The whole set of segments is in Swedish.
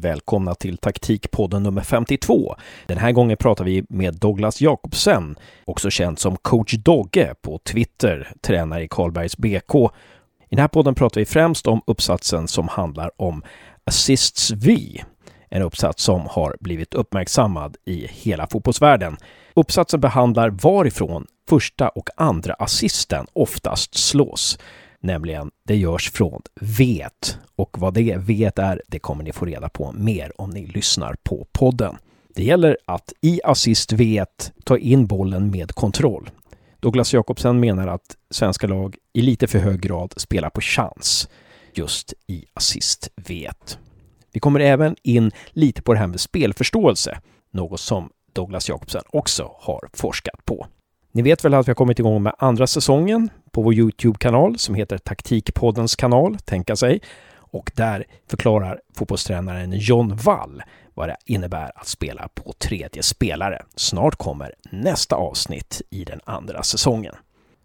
Välkomna till taktikpodden nummer 52. Den här gången pratar vi med Douglas Jakobsen, också känd som coach Dogge på Twitter, tränare i Karlbergs BK. I den här podden pratar vi främst om uppsatsen som handlar om Assists V, en uppsats som har blivit uppmärksammad i hela fotbollsvärlden. Uppsatsen behandlar varifrån första och andra assisten oftast slås nämligen det görs från vet. Och vad det vet är, det kommer ni få reda på mer om ni lyssnar på podden. Det gäller att i assist vet ta in bollen med kontroll. Douglas Jakobsen menar att svenska lag i lite för hög grad spelar på chans just i assist vet. Vi kommer även in lite på det här med spelförståelse, något som Douglas Jakobsen också har forskat på. Ni vet väl att vi har kommit igång med andra säsongen på vår Youtube-kanal som heter Taktikpoddens kanal, tänka sig. Och där förklarar fotbollstränaren John Wall vad det innebär att spela på tredje spelare. Snart kommer nästa avsnitt i den andra säsongen.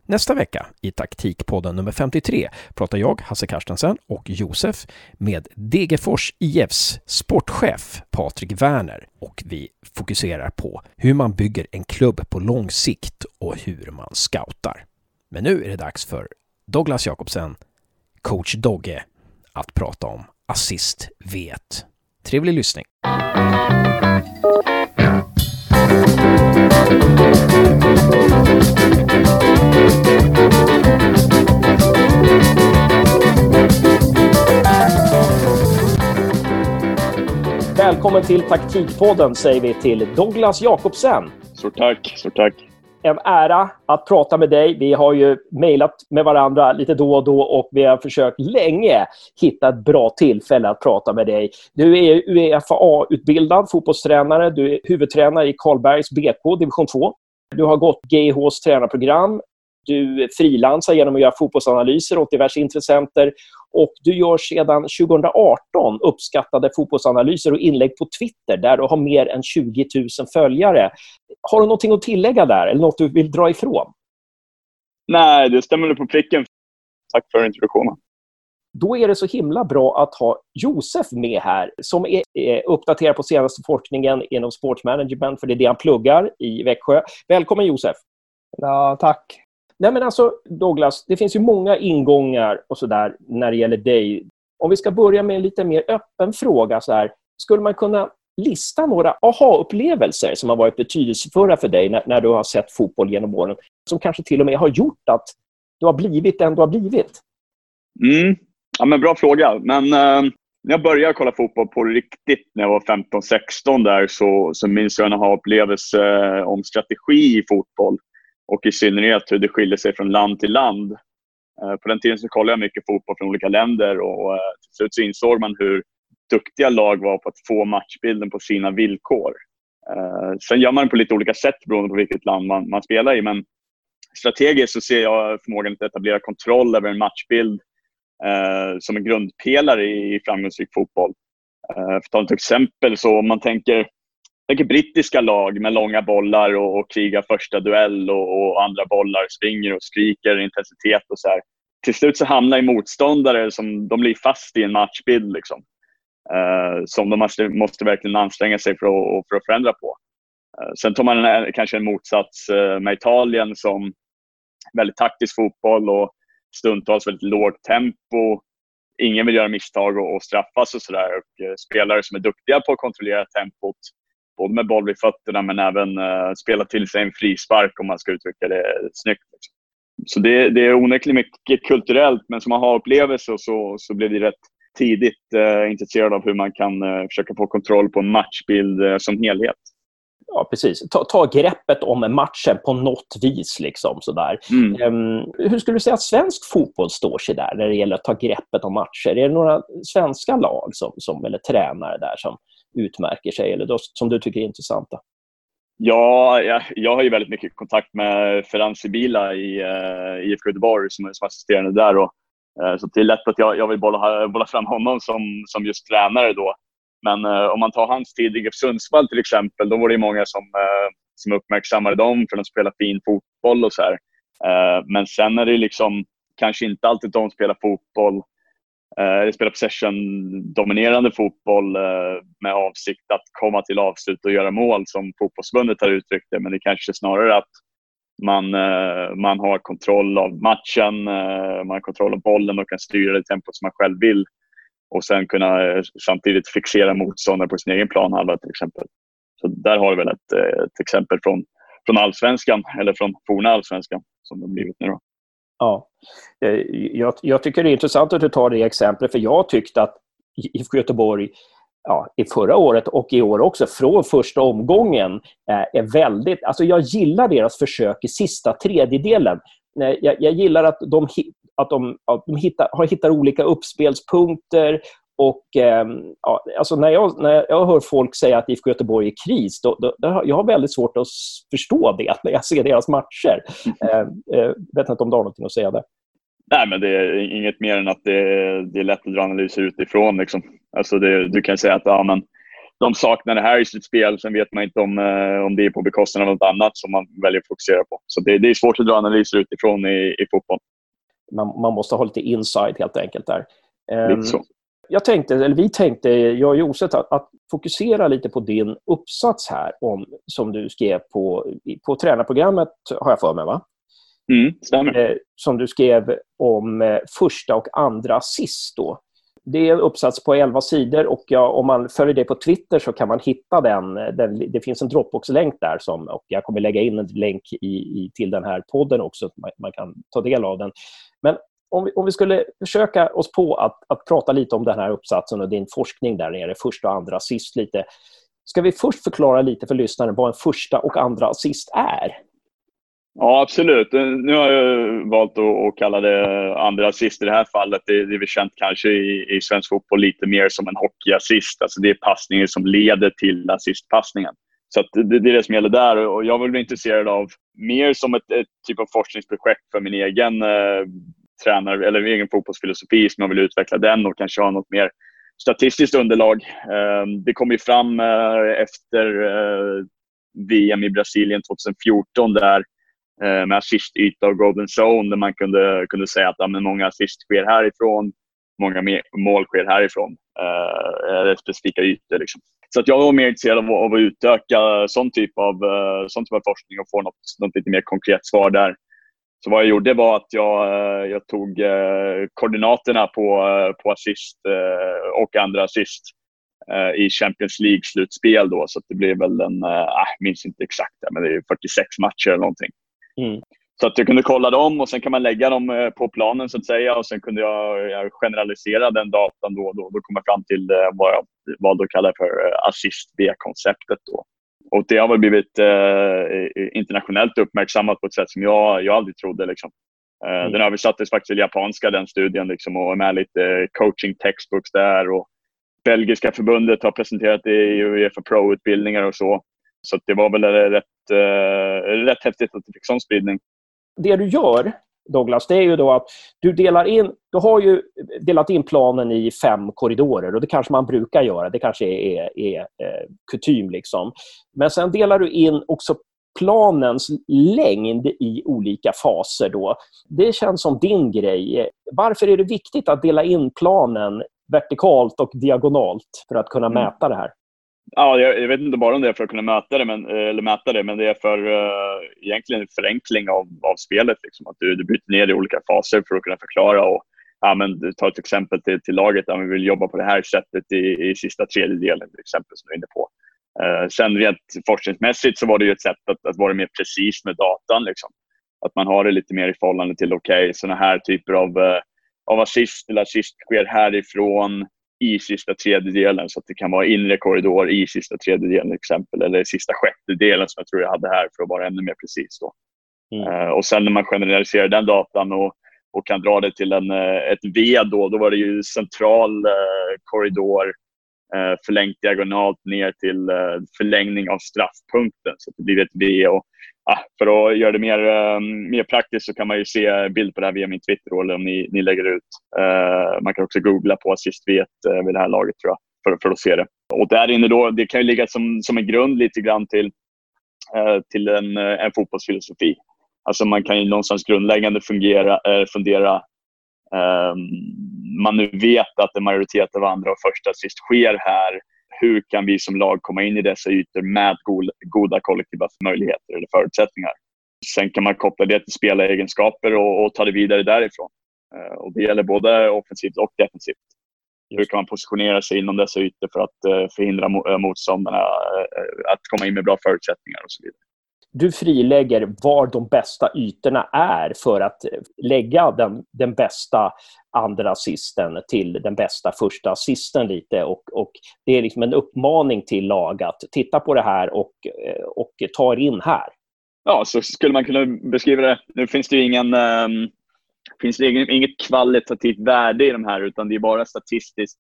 Nästa vecka i Taktikpodden nummer 53 pratar jag, Hasse Karstensen och Josef med Degerfors IFs sportchef Patrik Werner och vi fokuserar på hur man bygger en klubb på lång sikt och hur man scoutar. Men nu är det dags för Douglas Jakobsen, coach Dogge, att prata om assist vet. Trevlig lyssning! Välkommen till Taktikpodden säger vi till Douglas Jakobsen. Stort tack, stort tack. En ära att prata med dig. Vi har ju mejlat med varandra lite då och då och vi har försökt länge hitta ett bra tillfälle att prata med dig. Du är Uefa-utbildad fotbollstränare. Du är huvudtränare i Karlbergs BK, division 2. Du har gått GIHs tränarprogram. Du frilansar genom att göra fotbollsanalyser åt diverse intressenter och du gör sedan 2018 uppskattade fotbollsanalyser och inlägg på Twitter där du har mer än 20 000 följare. Har du någonting att tillägga där eller något du vill dra ifrån? Nej, det stämmer på pricken. Tack för introduktionen. Då är det så himla bra att ha Josef med här som är uppdaterad på senaste forskningen inom sportsmanagement, för det är det han pluggar i Växjö. Välkommen Josef! Ja, tack. Nej, men alltså Douglas, det finns ju många ingångar och så där när det gäller dig. Om vi ska börja med en lite mer öppen fråga så här. Skulle man kunna lista några aha-upplevelser som har varit betydelsefulla för dig när, när, du har sett fotboll genom åren? Som kanske till och med har gjort att du har blivit den du har blivit? Mm. Ja, men bra fråga. Men eh, när jag började kolla fotboll på riktigt när jag var 15-16 där så, så minns jag en aha-upplevelse eh, om strategi i fotboll och i synnerhet hur det skiljer sig från land till land. Eh, på den tiden så kollade jag mycket fotboll från olika länder och eh, till slut så insåg man hur duktiga lag var på att få matchbilden på sina villkor. Eh, sen gör man det på lite olika sätt beroende på vilket land man, man spelar i men strategiskt så ser jag förmågan att etablera kontroll över en matchbild eh, som en grundpelare i, i framgångsrik fotboll. Eh, för att ta ett exempel, så om man tänker tänker brittiska lag med långa bollar och, och krigar första duell och, och, andra bollar springer och skriker intensitet och så här. Till slut så hamnar ju motståndare som de blir fast i en matchbild liksom. Eh, som de måste, måste verkligen anstränga sig för att, för att förändra på. Eh, sen tar man en, kanske en motsats eh, med Italien som väldigt taktisk fotboll och stundtals väldigt lågt tempo. Ingen vill göra misstag och, och straffas och sådär. Spelare som är duktiga på att kontrollera tempot både med boll vid fötterna men även uh, spela till sig en frispark om man ska uttrycka det snyggt. Liksom. Så det, det är onekligen mycket kulturellt men som man har upplevelse så, så blev det rätt tidigt uh, intresserade av hur man kan uh, försöka få kontroll på en matchbild uh, som helhet. Ja, precis. Ta, ta, greppet om matchen på något vis. Liksom, sådär. Mm. Um, hur skulle du säga att svensk fotboll står sig där när det gäller att ta greppet om matcher? Är det några svenska lag som, som, eller tränare där som, utmärker sig eller då, som du tycker är intressanta? Ja, jag, jag har ju väldigt mycket kontakt med Ferran Sibila i uh, IFK Göteborg som är assisterande där. Och, Eh, så det är lätt att jag, jag vill bolla, bolla fram honom som, som just tränare då. Men eh, om man tar hans tid i GIF Sundsvall till exempel, då var det många som, eh, som uppmärksammade dem för att de spelar fin fotboll och så här. men sen är det liksom kanske inte alltid de spelar fotboll eller spelar possession-dominerande fotboll eh, med avsikt att komma till avslut och göra mål som fotbollsförbundet har uttryckt det. Men det kanske är snarare att man, eh, man har kontroll av matchen, eh, man har kontroll av bollen och kan styra det tempo som man själv vill. Och sen kunna eh, samtidigt fixera motståndare på sin egen planhalva till exempel. Så där har vi väl ett, ett exempel från, från allsvenskan, eller från forna allsvenskan som det blivit nu. Då. Ja. Jag, jag, tycker det är intressant att du tar det exemplet, för jag tyckte att IFK Göteborg ja, i förra året och i år också, från första omgången, eh, är väldigt... Alltså jag gillar deras försök i sista tredjedelen. Eh, jag, jag gillar att de, att de, att de hittar, har hittat olika uppspelspunkter och, eh, ja, alltså när, jag, när jag hör folk säga att IFK Göteborg är i kris, då, då, jag har väldigt svårt att förstå det när jag ser deras matcher. Eh, eh, vet inte om du har något att säga där? Nej, men det är inget mer än att det, det är lätt att dra analyser utifrån. Liksom. Alltså det, du kan säga att ja, men de saknar det här i sitt spel. Sen vet man inte om, eh, om det är på bekostnad av något annat som man väljer att fokusera på. Så det, det är svårt att dra analyser utifrån i, i fotboll. Man, man måste ha lite inside helt enkelt där. Lite ehm, så jag tänkte, eller vi tänkte, jag och Josef, att, att, fokusera lite på din uppsats här om, som du skrev på, på tränarprogrammet, har jag för mig, va? Mm, stämmer. Eh, som du skrev om eh, första och andra assist. Då. Det är en uppsats på 11 sidor och jag, om man följer det på Twitter så kan man hitta den. den det finns en Dropbox-länk där som, och jag kommer lägga in en länk i, i till den här podden också, så man, man kan ta del av den. Men om vi, om vi skulle försöka oss på att, att prata lite om den här uppsatsen och din forskning där nere, första och andra assist lite. Ska vi först förklara lite för lyssnaren vad en första och andra assist är? Ja, absolut. Nu har jag valt att, kalla det andra assist i det här fallet. Det, är väl känt kanske i, i svensk fotboll lite mer som en hockeyassist. Alltså det är passningen som leder till assistpassningen. Så det, det, är det som gäller där. Och jag vill bli intresserad av mer som ett, ett typ av forskningsprojekt för min egen eh, tränare eller egen fotbollsfilosofi som jag vill utveckla den och kanske ha något mer statistiskt underlag. Eh, det kom ju fram eh, efter eh, VM i Brasilien 2014 där eh, med assistyta och golden zone där man kunde, kunde säga att ja, men många assist sker härifrån, många mål sker härifrån. Eh, eller specifika ytor. Liksom. Så att jag var mer intresserad av, av att utöka sån typ av, eh, sån typ av forskning och få något, något lite mer konkret svar där. Så vad jag gjorde var att jag, eh, jag tog koordinaterna på, på assist och andra assist i Champions League-slutspel. Då, så det blev väl en, ah, jag minns inte exakt, men det är 46 matcher eller någonting. Mm. Så att jag kunde kolla dem och sen kan man lägga dem på planen så att säga och sen kunde jag, jag generalisera den datan då, då, då kom jag fram till vad jag valde att kalla för assist B-konceptet. Då. Och det har väl blivit eh, internationellt uppmärksammat på ett sätt som jag, jag aldrig trodde. Liksom. Eh, mm. Den översattes faktiskt till japanska, den studien, liksom, och med lite coaching textbooks där. Och belgiska förbundet har presenterat det i Uefa Pro-utbildningar och så. Så det var väl rätt, eh, rätt häftigt att det fick sån spridning. Det du gör Douglas, det är ju då att du delar in, du har ju delat in planen i fem korridorer och det kanske man brukar göra. Det kanske är, är, är eh, kutym. Liksom. Men sen delar du in också planens längd i olika faser. Då. Det känns som din grej. Varför är det viktigt att dela in planen vertikalt och diagonalt för att kunna mm. mäta det här? Ja, jag, jag, vet inte bara om det är för att kunna mäta det, men, eh, eller mäta det, men det är för uh, egentligen en förenkling av, av spelet. Liksom. Att du, du bryter ner det i olika faser för att kunna förklara. Och, ja, men, ta ett exempel till, till laget. Ja, vi vill jobba på det här sättet i, i sista tredjedelen, till exempel, som du är inne på. Uh, sen rent forskningsmässigt så var det ju ett sätt att, att vara mer precis med datan. Liksom. Att man har det lite mer i förhållande till, okej, okay, sådana här typer av, uh, av assist eller assist sker härifrån i sista tredjedelen så att det kan vara inre korridor i sista tredjedelen till exempel eller sista sjättedelen som jag tror jag hade här för att vara ännu mer precis. Då. Mm. Uh, och sen när man generaliserar den datan och, och kan dra det till en, uh, ett V då, då var det ju central uh, korridor förlängt diagonalt ner till förlängning av straffpunkten så det blir ett V. Och, Ah, för att göra det mer, ehm, mer praktiskt så kan man ju se bild på det här via min Twitter eller om ni, ni lägger ut. Uh, man kan också googla på assist vet eh, vid det här laget tror jag, för, för att se det. Och där inne då, det kan ju ligga som, som en grund lite grann till, uh, till en, en fotbollsfilosofi. Alltså man kan ju någonstans grundläggande fungera, fundera um, man nu vet att en majoritet av andra och första assist sker här. Hur kan vi som lag komma in i dessa ytor med goda kollektiva möjligheter eller förutsättningar? Sen kan man koppla det till spelaregenskaper och, och ta det vidare därifrån. Uh, och det gäller både offensivt och defensivt. Hur kan man positionera sig inom dessa ytor för att uh, förhindra mo motståndarna att komma in med bra förutsättningar och så vidare du frilägger var de bästa ytorna är för att lägga den, den bästa andra assisten till den bästa första assisten lite. Och, och det är liksom en uppmaning till lag att titta på det här och, eh, och ta er in här. Ja, så skulle man kunna beskriva det. Nu finns det ju ingen, um, finns det inget kvalitativt värde i de här, utan det är bara statistiskt,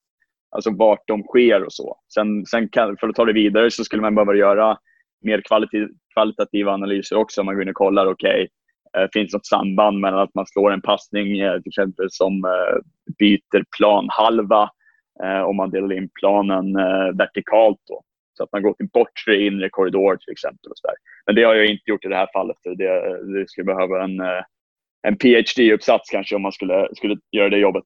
alltså vart de sker och så. Sen, sen kan, för att ta det vidare så skulle man behöva göra mer kvalitativ, kvalitativa analyser också. Om man går in och kollar, okej, okay, eh, finns det något samband mellan att man slår en passning eh, till exempel som eh, byter planhalva om man delar in planen vertikalt då. Så att man går till bortre inre korridor till exempel. Och så där. Men det har jag inte gjort i det här fallet. Det, det skulle behöva en, en PhD-uppsats kanske om man skulle, skulle göra det jobbet.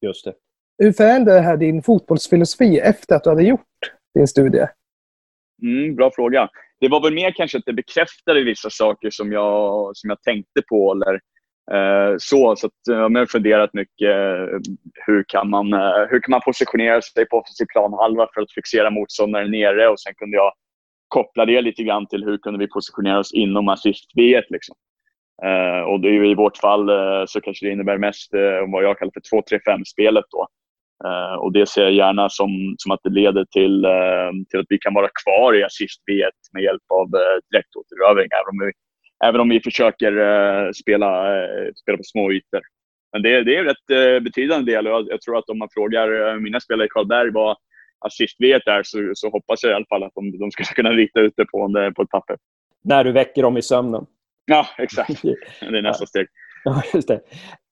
Just det. Hur förändrade det här din fotbollsfilosofi efter att du hade gjort din studie? Mm, bra fråga det var väl mer kanske att det bekräftade vissa saker som jag, som jag tänkte på. Eller, eh, så så att, jag har funderat mycket. Eh, hur kan, man, eh, hur kan man positionera sig på offensiv planhalva för att fixera motståndaren nere? Och sen kunde jag koppla det lite grann till hur kunde vi positionera oss inom assist v liksom. Eh, och det är I vårt fall eh, så kanske det innebär mest eh, vad jag kallar för 2-3-5-spelet. Då. Uh, och det ser jag gärna som, som att det leder till, uh, till att vi kan vara kvar i assist v med hjälp av uh, direktåterövring, även om vi, även om vi försöker spela, spela på små ytor. Men det, det är en rätt betydande del och jag, jag, tror att om man frågar mina spelare i Karlberg vad assist v är så, så hoppas jag i alla fall att de, de ska kunna rita ut det på, en, på ett papper. När du väcker dem i sömnen. Ja, exakt. Det är nästa steg. Ja, just det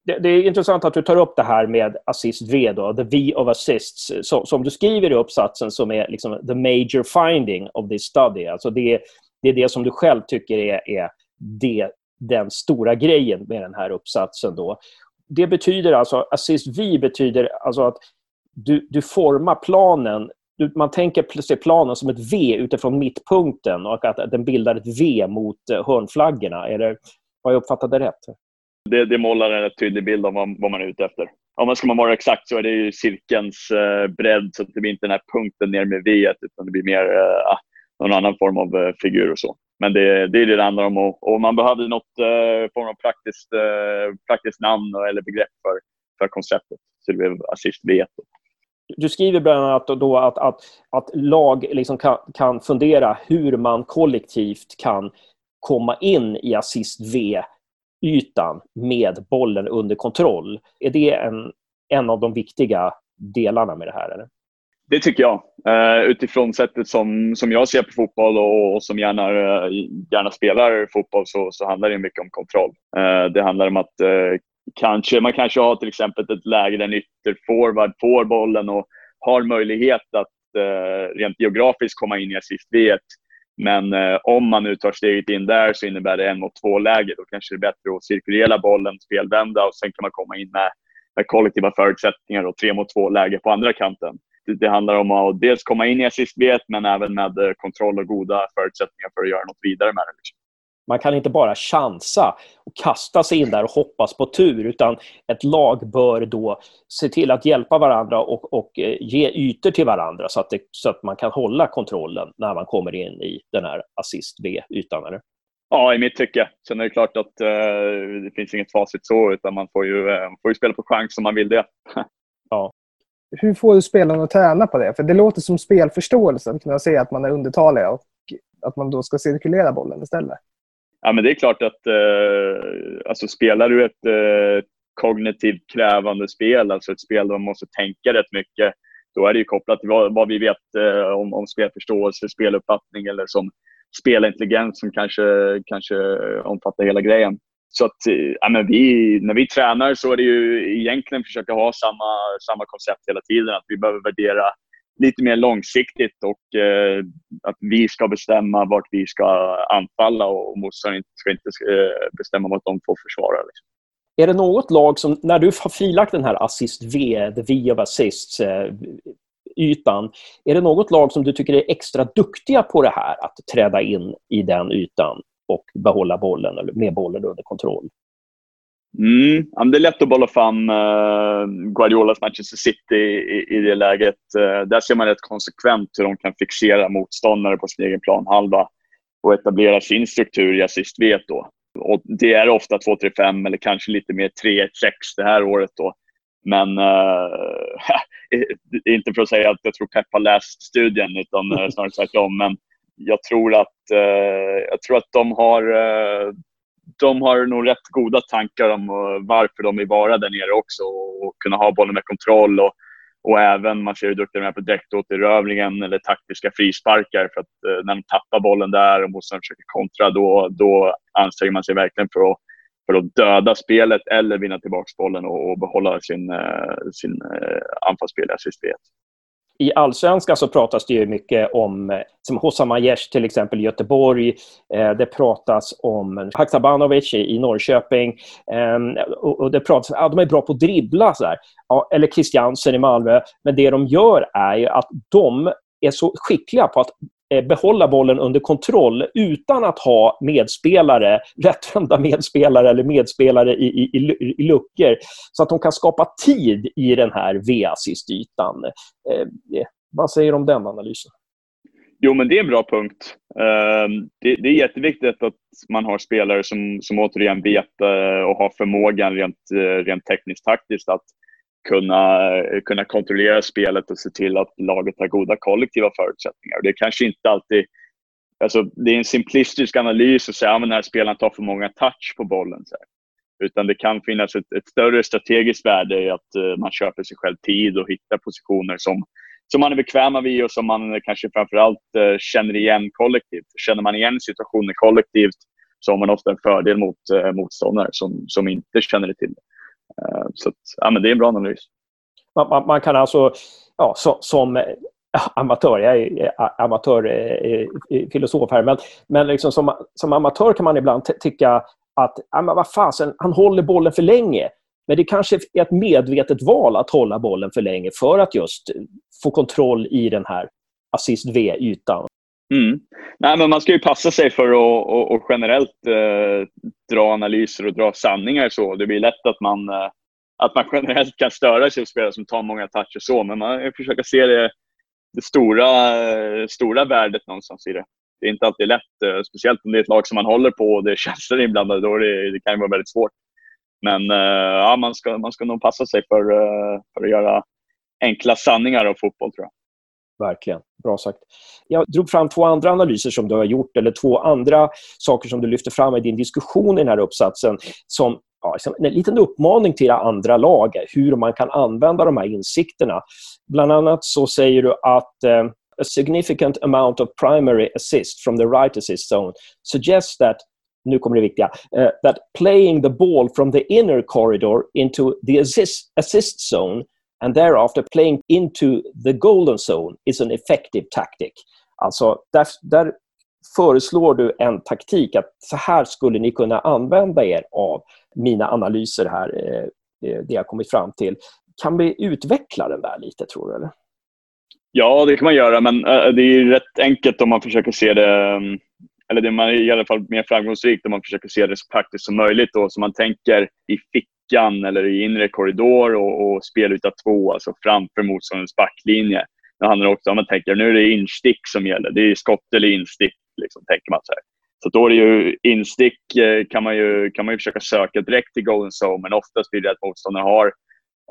det, det, är intressant att du tar upp det här med assist V, då, the V of assists, som, som du skriver i uppsatsen som är liksom the major finding of this study. Alltså det, det är det som du själv tycker är, är det, den stora grejen med den här uppsatsen. Då. Det betyder alltså, assist V betyder alltså att du, du formar planen man tänker sig planen som ett V utifrån mittpunkten och att den bildar ett V mot eh, hörnflaggorna. Har jag uppfattat det rätt? Det, det målar en rätt tydlig bild av vad, vad man är ute efter. Om man ska man vara exakt så är det ju cirkelns eh, bredd så att det blir inte den här punkten ner med V utan det blir mer eh, ah, någon annan form av eh, figur och så. Men det, det är det det handlar om och, och man behövde något eh, form av praktiskt, eh, praktiskt namn eller begrepp för, för konceptet. Så det blev assist V1. Du skriver bland annat då att, att, att lag liksom kan, kan fundera hur man kollektivt kan komma in i assist V ytan med bollen under kontroll. Är det en, en av de viktiga delarna med det här? Eller? Det tycker jag. Uh, utifrån sättet som, som jag ser på fotboll och, och som gärna, uh, gärna spelar fotboll så, så handlar det mycket om kontroll. Uh, det handlar om att kanske, man kanske har till exempel ett läge där en ytterforward får bollen och har möjlighet att rent geografiskt komma in i assist-V men eh, om man nu tar steget in där så innebär det en mot två läge. Då kanske det är bättre att cirkulera bollen, spelvända och sen kan man komma in med, med kollektiva förutsättningar och tre mot två läge på andra kanten. Det, det handlar om att dels komma in i assist men även med eh, kontroll och goda förutsättningar för att göra något vidare med det. Liksom. Man kan inte bara chansa och kasta sig in där och hoppas på tur, utan ett lag bör då se till att hjälpa varandra och, och eh, ge ytor till varandra så att, det, så att man kan hålla kontrollen när man kommer in i den här assist-V-ytan. Ja, i mitt tycke. Sen är det klart att uh, det finns inget facit så, utan man får ju, uh, får ju spela på chans om man vill det. ja. Hur får du spelarna att träna på det? För det låter som spelförståelse att kunna se att man är undertalig och att man då ska cirkulera bollen istället. Ja, men det är klart att eh, alltså spelar du ett eh, kognitivt krävande spel, alltså ett spel där man måste tänka rätt mycket, då är det ju kopplat till vad, vad vi vet eh, om, om spelförståelse, speluppfattning eller som spelintelligens som kanske, kanske omfattar hela grejen. Så att, eh, ja, men vi, när vi tränar så är det ju egentligen försöka ha samma, samma koncept hela tiden. Att vi behöver värdera lite mer långsiktigt och eh, att vi ska bestämma vart vi ska anfalla och motståndaren ska inte eh, bestämma vart de får försvara. Liksom. Är det något lag som, när du har frilagt den här assist V, the V of assists, eh, ytan, är det något lag som du tycker är extra duktiga på det här, att träda in i den ytan och behålla bollen, eller med bollen under kontroll? Mm. det är lätt att bolla fram eh, Guardiolas Manchester City i, i det läget. Eh, där ser man rätt konsekvent hur de kan fixera motståndare på sin egen planhalva och etablera sin struktur i assist-V. Och det är ofta 2-3-5 eller kanske lite mer 3-1-6 det här året. Då. Men uh, inte för att säga att jag tror Pep har läst studien, utan snarare tvärtom. Men jag tror att, jag tror att de har de har nog rätt goda tankar om eh, varför de vill vara där nere också och kunna ha bollen med kontroll. Och, och även, man ser hur duktiga de är på direktåterövningen eller taktiska frisparkar. För att eh, när de tappar bollen där och motståndaren försöker kontra, då, då anstränger man sig verkligen för att, för att döda spelet eller vinna tillbaka bollen och, och behålla sin, eh, sin eh, anfallsspel i i allsvenskan så pratas det ju mycket om, som Hossam Aiesh till exempel i Göteborg. Eh, det pratas om Haksabanovic i, Norrköping. Eh, och, det pratas att ja, de är bra på att dribbla. Så ja, eller Christiansen i Malmö. Men det de gör är ju att de är så skickliga på att Eh, behålla bollen under kontroll utan att ha medspelare, rättvända medspelare eller medspelare i, i, i, luckor så att de kan skapa tid i den här V-assistytan. Eh, vad säger du om den analysen? Jo, men det är en bra punkt. Ehm, det, det, är jätteviktigt att man har spelare som, som återigen vet eh, och har förmågan rent, eh, rent tekniskt taktiskt att kunna, kunna kontrollera spelet och se till att laget har goda kollektiva förutsättningar. Det är kanske inte alltid... Alltså, det är en simplistisk analys att säga att den här spelaren tar för många touch på bollen. Så här. Utan det kan finnas ett, ett, större strategiskt värde i att uh, man köper sig själv tid och hittar positioner som, som man är bekväma vid och som man kanske framförallt uh, känner igen kollektivt. Känner man igen situationer kollektivt så har man ofta en fördel mot uh, motståndare som, som inte känner det till det. Eh, så att, ja, men det är en bra analys. Man, man, man kan alltså, ja, så, som eh, amatör, jag är amatörfilosof eh, här, men, men liksom som, som amatör kan man ibland tycka att ja, men vad fasen, han håller bollen för länge. Men det kanske är ett medvetet val att hålla bollen för länge för att just få kontroll i den här assist-V-ytan. Mm. Nej, men man ska ju passa sig för att och, och generellt eh, dra analyser och dra sanningar. så. Det blir lätt att man, eh, att man generellt kan störa sig på spelare som tar många toucher så, men man försöker se det, det stora, eh, stora värdet någonstans i det. Det är inte alltid lätt, eh, speciellt om det är ett lag som man håller på och det är känslor inblandade. Då det, det kan vara väldigt svårt. Men eh, ja, man, ska, man ska nog passa sig för, eh, för att göra enkla sanningar av fotboll, tror jag. Verkligen. Bra sagt. Jag drog fram två andra analyser som du har gjort, eller två andra saker som du lyfter fram i din diskussion i den här uppsatsen, som ja, en liten uppmaning till andra lag, hur man kan använda de här insikterna. Bland annat så säger du att eh, a significant amount of primary assist from the right assist zone suggests that nu kommer det viktiga, uh, that playing the ball from the inner corridor into the assist, assist zone and thereafter playing into the golden zone is an effective tactic. Alltså, där, där föreslår du en taktik att så här skulle ni kunna använda er av mina analyser här, eh, eh det jag kommit fram till. Kan vi utveckla den där lite, tror du? Eller? Ja, det kan man göra, men äh, det är rätt enkelt om man försöker se det mm, eller det är i alla fall mer framgångsrikt om man försöker se det så praktiskt som möjligt. Då, så man tänker i fickan eller i inre korridor och, och spelyta två, alltså framför motståndarens backlinje. Det handlar också om man tänker nu är det instick som gäller. Det är skott eller instick, liksom, tänker man så här. Så då är det ju instick eh, kan man ju, kan man ju försöka söka direkt till golden zone, men oftast blir det att motståndaren har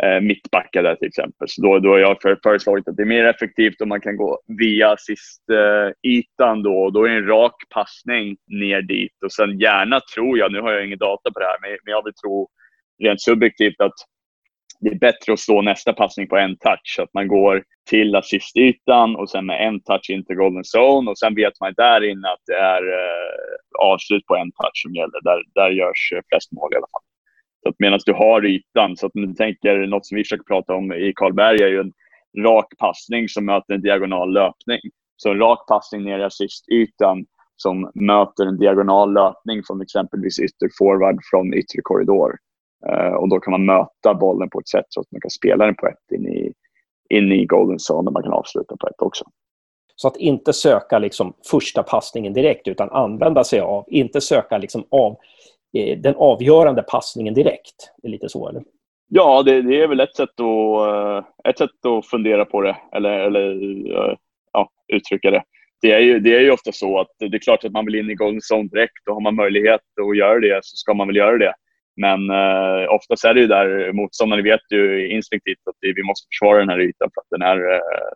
eh, mittbackar där till exempel. Så då, då har jag för, föreslagit att det är mer effektivt om man kan gå via assist-ytan eh, då. Då är det en rak passning ner dit och sen gärna tror jag, nu har jag ingen data på det här, men, men jag vill tro rent subjektivt att det är bättre att slå nästa passning på en touch. Att man går till assistytan och sen med en touch in till golden zone och sen vet man där inne att det är eh, avslut på en touch som gäller. Där, där görs eh, flest mål i alla fall. Så att medan du har ytan, så att du tänker något som vi försöker prata om i Karlberg är ju en rak passning som möter en diagonal löpning. Så en rak passning ner i assistytan som möter en diagonal löpning från exempelvis ytterforward från yttre korridor. Uh, och då kan man möta bollen på ett sätt så att man kan spela den på ett in i, in i golden zone och man kan avsluta på ett också. Så att inte söka liksom första passningen direkt utan använda sig av, inte söka liksom av eh, den avgörande passningen direkt. Det är lite så eller? Ja, det, det, är väl ett sätt, att, eh, ett sätt att fundera på det eller, eller ja, uttrycka det. Det är, ju, det är ju ofta så att det är klart att man vill in i golden zone direkt och har man möjlighet att göra det så ska man väl göra det. Men eh, oftast är det ju där motståndaren vet ju instinktivt att vi måste försvara den här ytan för att den är, eh,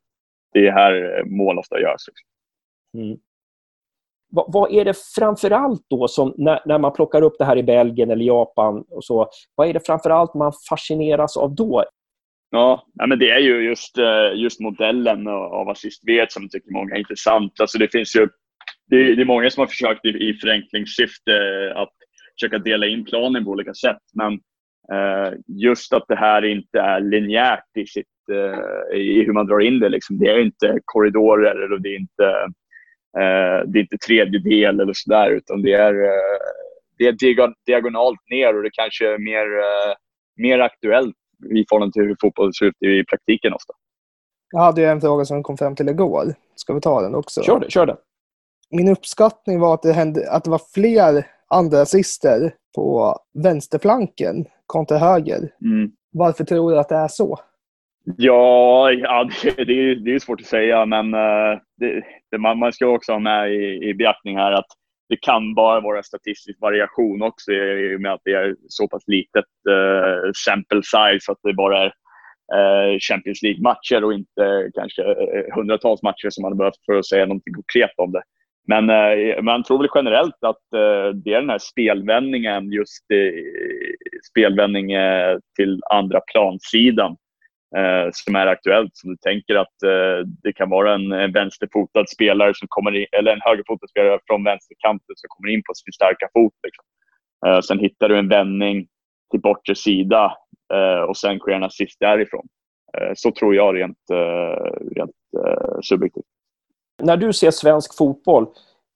det är här mål ofta görs. Liksom. Mm. Vad, vad, är det framför allt då som när, när, man plockar upp det här i Belgien eller Japan och så, vad är det framför allt man fascineras av då? Ja, men det är ju just, eh, just modellen av assistvet som tycker många är intressant. Alltså det finns ju det är, det är många som har försökt i, i förenklingssyfte att försöka dela in planen på olika sätt. Men eh, just att det här inte är linjärt i, sitt, eh, i hur man drar in det. Liksom. Det är inte korridorer eller det är inte, eh, det är inte tredjedel eller sådär utan det är, eh, det är diagonalt ner och det kanske är mer, eh, mer aktuellt i förhållande till hur fotboll ser ut i praktiken ofta. Jag hade en fråga som kom fram till igår. Ska vi ta den också? Kör det. Kör det. Min uppskattning var att det, hände, att det var fler andra assister på vänsterflanken kontra höger. Mm. Varför tror du att det är så? Ja, ja det, det, är, det är svårt att säga, men uh, det, man, man, ska också ha med i, i beaktning här att det kan bara vara statistisk variation också i och med att det är så pass litet uh, sample size att det bara är uh, Champions League-matcher och inte kanske hundratals matcher som man behövt för att säga något konkret om det. Men eh, man tror väl generellt att eh, det är den här spelvändningen, just eh, spelvändning eh, till andra plansidan eh, som är aktuellt. Så du tänker att eh, det kan vara en, en vänsterfotad spelare som kommer in, eller en högerfotad spelare från vänsterkanten som kommer in på sin starka fot. Liksom. Eh, sen hittar du en vändning till bortre sida eh, och sen sker en assist därifrån. Eh, så tror jag rent, eh, rent subjektivt när du ser svensk fotboll,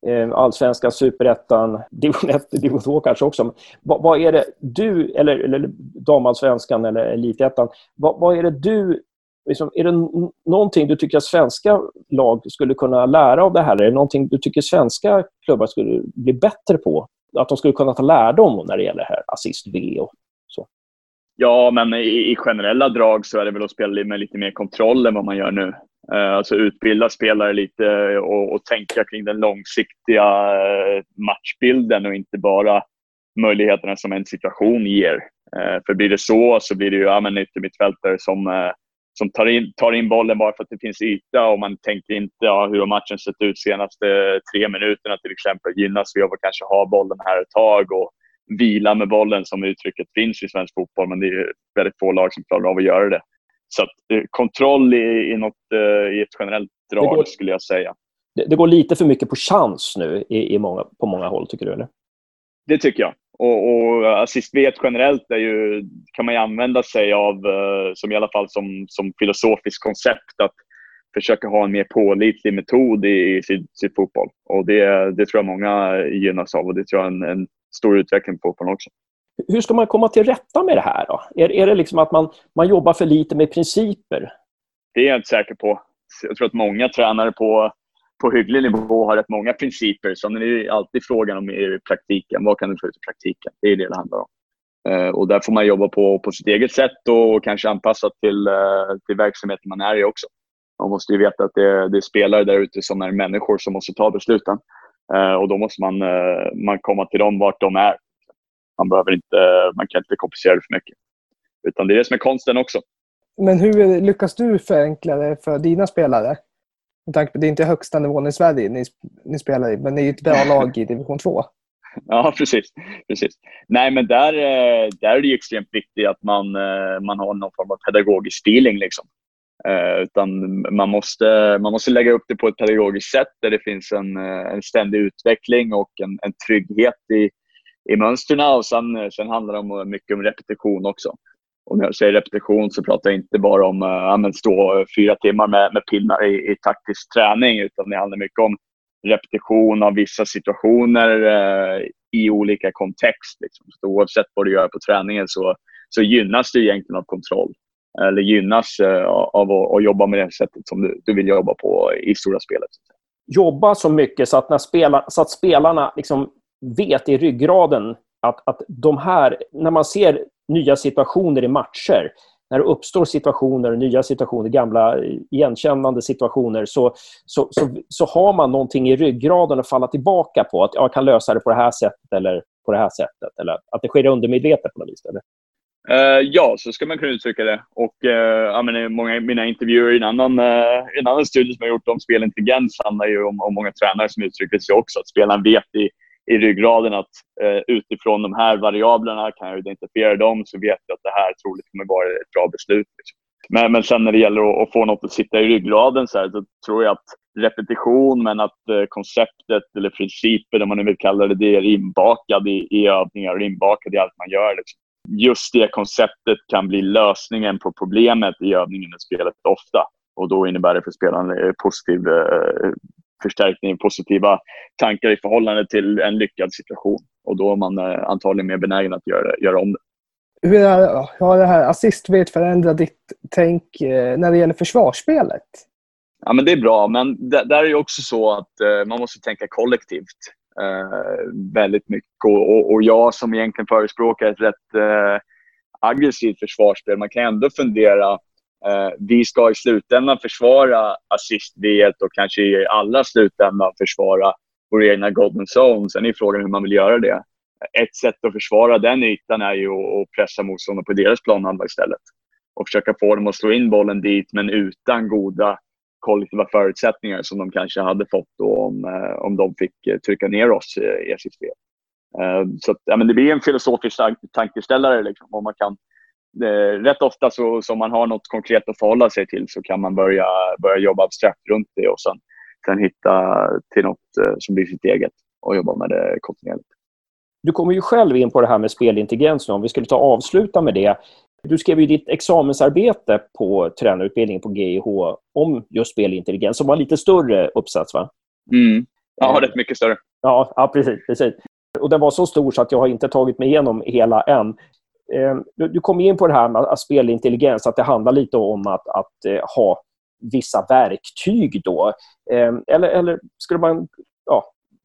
eh, allsvenskan, superettan, division 1, division 2 kanske också. Vad, vad, är det du, eller, eller damallsvenskan eller elitettan, vad, vad är det du Liksom, är det någonting du tycker att svenska lag skulle kunna lära av det här? Är det någonting du tycker svenska klubbar skulle bli bättre på? Att de skulle kunna ta lärdom när det gäller här assist-V och så? Ja, men i, i, generella drag så är det väl att spela med lite mer kontroll än vad man gör nu. Eh, alltså utbilda spelare lite och, och tänka kring den långsiktiga eh, matchbilden och inte bara möjligheterna som en situation ger. Eh, för blir det så så blir det ju ja, yttermittfältare som, som tar, in, tar in bollen bara för att det finns yta och man tänker inte ja, hur har matchen sett ut senaste tre minuterna till exempel. Gynnas vi av att kanske ha bollen här ett tag och vila med bollen som uttrycket finns i svensk fotboll men det är väldigt få lag som klarar av att göra det. Så att, eh, kontroll i, i, något, eh, i ett generellt drag går, skulle jag säga. Det, det, går lite för mycket på chans nu i, i många, på många håll, tycker du? Eller? Det tycker jag. Och, och assist-vet generellt är ju, kan man ju använda sig av, eh, som i alla fall som, som filosofiskt koncept, att försöka ha en mer pålitlig metod i, i sitt, sitt fotboll. Och det, det tror jag många gynnas av och det tror jag är en, en stor utveckling på fotbollen också. Hur ska man komma till rätta med det här? Då? Är, är det liksom att man, man jobbar för lite med principer? Det är jag inte säker på. Jag tror att många tränare på, på hygglig nivå har rätt många principer. Sen är alltid frågan om i praktiken. Vad kan du få ut i praktiken? Det är det det handlar om. Eh, och där får man jobba på, på sitt eget sätt och kanske anpassa till, eh, till verksamheten man är i också. Man måste ju veta att det, det är spelare där ute som är människor som måste ta besluten. Eh, och då måste man, man komma till dem vart de är man, behöver inte, man kan inte komplicera det för mycket. Utan det är det som är konsten också. Men hur lyckas du förenkla det för dina spelare? Med tanke på det är inte högsta nivån i Sverige ni, ni spelar i, men det är ett bra lag i division 2. Ja, precis. precis. Nej, men där, eh, där är det extremt viktigt att man, eh, man har någon form av pedagogisk feeling. Liksom. Eh, utan man måste, man måste lägga upp det på ett pedagogiskt sätt där det finns en, en ständig utveckling och en, en trygghet i, i mönstren och sen, eh, sen handlar det om, eh, mycket om repetition också. Och när jag säger repetition så pratar jag inte bara om eh, att äh, stå fyra timmar med, med pinnar i, i taktisk träning utan det handlar mycket om repetition av vissa situationer äh, i olika kontext. Liksom. Så oavsett vad du gör på träningen så, så gynnas du egentligen av kontroll. Eller gynnas uh, av att, att, jobba med det sättet som du, du vill jobba på i stora spelet. Jobba så mycket så att, när spela, så att spelarna liksom vet i ryggraden att, att de här, när man ser nya situationer i matcher, när det uppstår situationer, nya situationer, gamla igenkännande situationer, så, så, så, så, har man någonting i ryggraden att falla tillbaka på. Att jag kan lösa det på det här sättet eller på det här sättet. Eller att det sker undermedvetet på något vis. Eller? Uh, ja, så ska man kunna uttrycka det. Och eh, uh, jag menar, eh, många mina intervjuer i en annan, uh, en annan studie som jag gjort om spelintelligens handlar ju om, om många tränare som uttrycker sig också. Att spelaren vet i, i ryggraden att eh, utifrån de här variablerna, kan jag identifiera dem, så vet jag att det här troligt kommer vara ett bra beslut. Liksom. Men, men sen när det gäller att, att, få något att sitta i ryggraden så, här, så tror jag att repetition, men att eh, konceptet eller principen, om man nu vill kalla det det, är inbakad i, i övningar och inbakad i allt man gör. Liksom just det konceptet kan bli lösningen på problemet i övningen i spelet ofta. Och då innebär det för spelaren eh, positiv eh, förstärkning, positiva tankar i förhållande till en lyckad situation. Och då är man eh, antagligen mer benägen att göra, göra om det. Hur har det här assist förändrat ditt tänk eh, när det gäller försvarsspelet? Ja, men det är bra, men där är det också så att eh, man måste tänka kollektivt väldigt mycket. Och, och, jag som egentligen förespråkar ett rätt aggressivt försvarsspel, man kan ändå fundera Eh, vi ska i slutändan försvara assist v och kanske i alla slutändan försvara vår egna golden zone. Sen är frågan hur man vill göra det. Ett sätt att försvara den ytan är ju att pressa motståndarna på deras planhalva istället. Och försöka få dem att slå in bollen dit, men utan goda kollektiva förutsättningar som de kanske hade fått då om, eh, om de fick eh, trycka ner oss i SJC. Eh, så att, ja, men det blir en filosofisk tankeställare. Liksom, om man kan, rätt ofta så, så man har något konkret att förhålla sig till så kan man börja, börja jobba abstrakt runt det och sen, sen hitta till något som blir sitt eget och jobba med det kontinuerligt. Du kommer ju själv in på det här med spelintelligens nu. Om vi skulle ta avsluta med det. Du skrev ju ditt examensarbete på tränarutbildningen på GIH om just spelintelligens som var en lite större uppsats, va? Mm. Ja, rätt mycket större. Ja, ja precis, precis. Och den var så stor så att jag har inte tagit mig igenom hela än. Ehm, du kom in på det här med spelintelligens, att det handlar lite om att, att eh, ha vissa verktyg då. Ehm, eller, eller skulle man... Ja,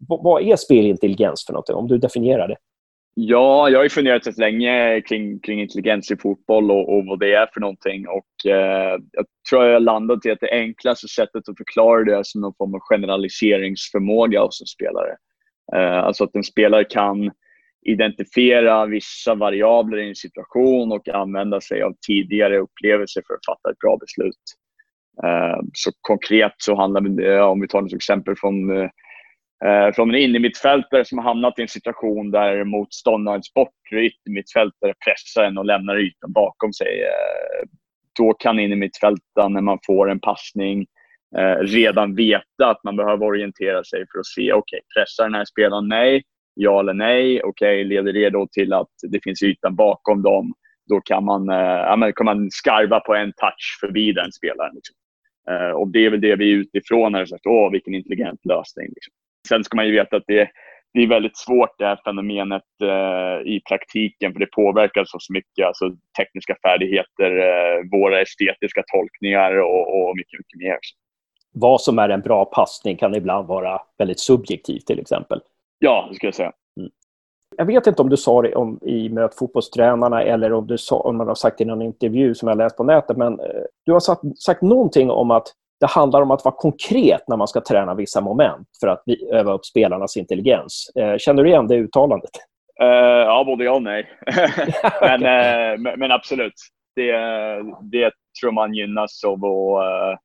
vad är spelintelligens för något, om du definierar det? Ja, jag har ju funderat rätt länge kring, kring intelligens i fotboll och, och vad det är för någonting. Och, eh, jag tror jag har landat i att det enklaste sättet att förklara det är som någon form av generaliseringsförmåga hos en spelare. Eh, alltså att en spelare kan identifiera vissa variabler i en situation och använda sig av tidigare upplevelser för att fatta ett bra beslut. Eh, så konkret så handlar det, eh, om vi tar ett exempel från eh, från en innermittfältare som har hamnat i en situation där motståndarens bortre yttermittfältare pressar en och lämnar ytan bakom sig. Då kan innermittfältaren, när man får en passning, redan veta att man behöver orientera sig för att se, okej, okay, pressar den här spelaren mig? Ja eller nej? Okej, okay, leder det då till att det finns ytan bakom dem? Då kan man, eh, kan man skarva på en touch förbi den spelaren. Liksom. Eh, och det är väl det vi är utifrån när sagt, åh vilken intelligent lösning. Liksom. Sen ska man ju veta att det, det är väldigt svårt det här fenomenet eh, i praktiken för det påverkar så mycket. Alltså tekniska färdigheter, eh, våra estetiska tolkningar och, och mycket, mycket mer. Vad som är en bra passning kan ibland vara väldigt subjektivt till exempel. Ja, det skulle jag säga. Mm. Jag vet inte om du sa det om, i Möt fotbollstränarna eller om, du sa, om man har sagt det i någon intervju som jag läst på nätet, men eh, du har sagt, sagt någonting om att det handlar om att vara konkret när man ska träna vissa moment för att öva upp spelarnas intelligens. Eh, känner du igen det uttalandet? Uh, ja, både ja och nej. men, uh, men absolut. Det, det tror man gynnas av att, uh,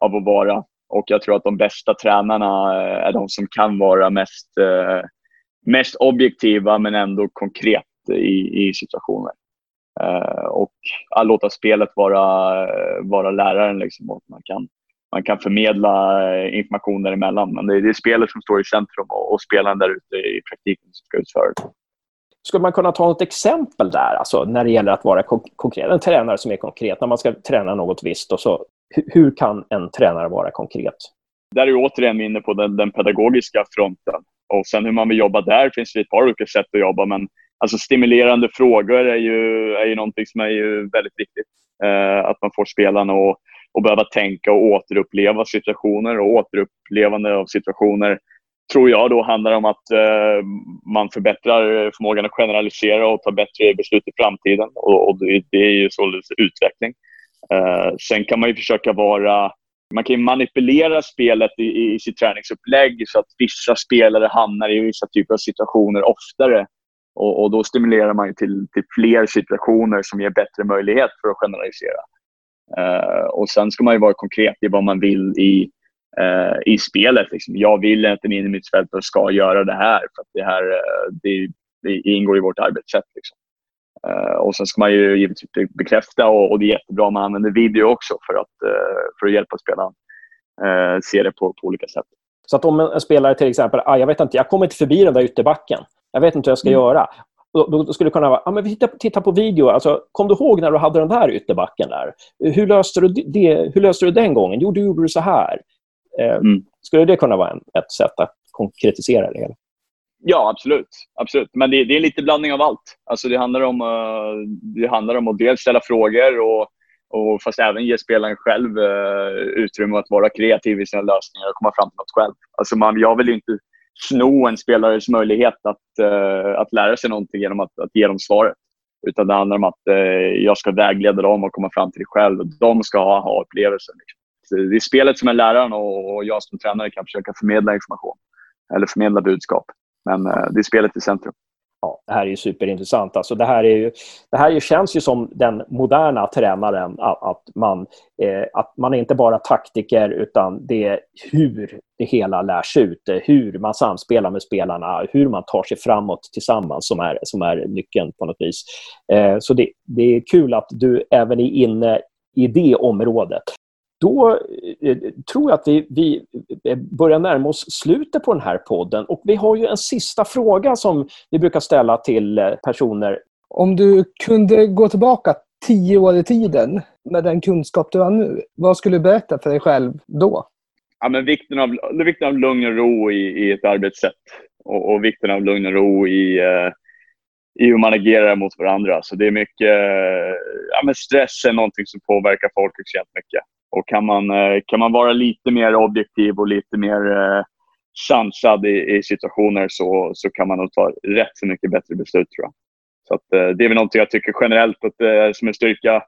av att vara. Och jag tror att de bästa tränarna eh, är de som kan vara mest, eh, mest objektiva men ändå konkret i, i situationer. Eh, och att låta spelet vara, vara läraren. Liksom, och man kan man kan förmedla information däremellan. Men det är, det är spelet som står i centrum och, och spelaren där ute i praktiken som ska utföra det. Skulle man kunna ta något exempel där, alltså, när det gäller att vara konkret? En tränare som är konkret, när man ska träna något visst. Och så, hur kan en tränare vara konkret? Där är vi återigen inne på den, den pedagogiska fronten. Och sen hur man vill jobba där finns det ett par olika sätt att jobba. Men alltså stimulerande frågor är ju, är ju någonting som är ju väldigt viktigt. Eh, att man får spelarna att, och behöva tänka och återuppleva situationer. Och återupplevande av situationer tror jag då handlar om att eh, man förbättrar förmågan att generalisera och ta bättre beslut i framtiden. Och, och det, det, är ju således utveckling. Eh, sen kan man ju försöka vara man kan manipulera spelet i, i sitt träningsupplägg så att vissa spelare hamnar i vissa typer av situationer oftare. Och, och då stimulerar man till, till fler situationer som ger bättre möjlighet för att generalisera. Uh, och Sen ska man ju vara konkret i vad man vill i, uh, i spelet. Liksom. Jag vill att en innermittfältare ska göra det här för att det här uh, det, det ingår i vårt arbetssätt. Liksom. Uh, och sen ska man ju givetvis bekräfta och, och, det är jättebra om man använder video också för att, uh, för att hjälpa spelaren uh, se det på, på olika sätt. Så att om en, spelare till exempel, ah, jag vet inte, jag kommer inte förbi den där ytterbacken. Jag vet inte hur jag ska mm. göra. Då, då, skulle det kunna vara, ah, men vi tittar, tittar på video. Alltså, kom du ihåg när du hade den där ytterbacken där? Hur löste du, det, hur löste du den gången? Jo, du gjorde du så här. Mm. Skulle det kunna vara en, ett sätt att konkretisera det hela? Ja, absolut. absolut. Men det, det, är lite blandning av allt. Alltså det, handlar om, eh, det handlar om att dels ställa frågor och, och fast även ge spelaren själv eh, utrymme att vara kreativ i sina lösningar och komma fram till något själv. Alltså man, jag vill inte sno en spelares möjlighet att, eh, att lära sig någonting genom att, att ge dem svaret. Utan det handlar om att jag ska vägleda dem och komma fram till det själv. De ska ha, ha upplevelsen. Liksom. Det är spelet som är läraren och jag som tränare kan försöka förmedla information eller förmedla budskap. Men eh, det är spelet i centrum. Ja, det här är ju superintressant. Alltså det, här är ju, det här känns ju som den moderna tränaren. Att, att man, eh, att man är inte bara taktiker, utan det är hur det hela lärs ut. Eh, hur man samspelar med spelarna, hur man tar sig framåt tillsammans som är, som är nyckeln på något vis. Eh, så det, det är kul att du även är inne i det området då eh, tror jag att vi, vi eh, börjar närma oss slutet på den här podden. Och Vi har ju en sista fråga som vi brukar ställa till eh, personer. Om du kunde gå tillbaka tio år i tiden med den kunskap du har nu, vad skulle du berätta för dig själv då? Ja, men vikten, av, vikten av lugn och ro i, i ett arbetssätt och, och vikten av lugn och ro i, i hur man agerar mot varandra. Så det är mycket, ja, men stress är någonting som påverkar folk extremt mycket. Och kan man, eh, kan man vara lite mer objektiv och lite mer eh, sansad i, i situationer så, så kan man nog ta rätt så mycket bättre beslut tror jag. Så att, eh, det är väl någonting jag tycker generellt att är som en styrka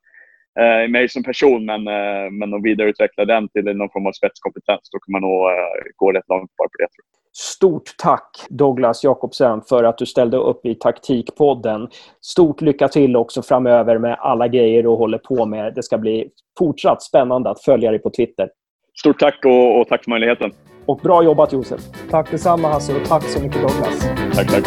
Eh, i mig som person, men, eh, men att vidareutveckla den till någon form av spetskompetens, då kan man nog eh, gå rätt långt bara på det. Stort tack Douglas Jakobsen för att du ställde upp i Taktikpodden. Stort lycka till också framöver med alla grejer du håller på med. Det ska bli fortsatt spännande att följa dig på Twitter. Stort tack och, och tack för möjligheten. Och bra jobbat Josef. Tack detsamma Hasse och tack så mycket Douglas. Tack, tack.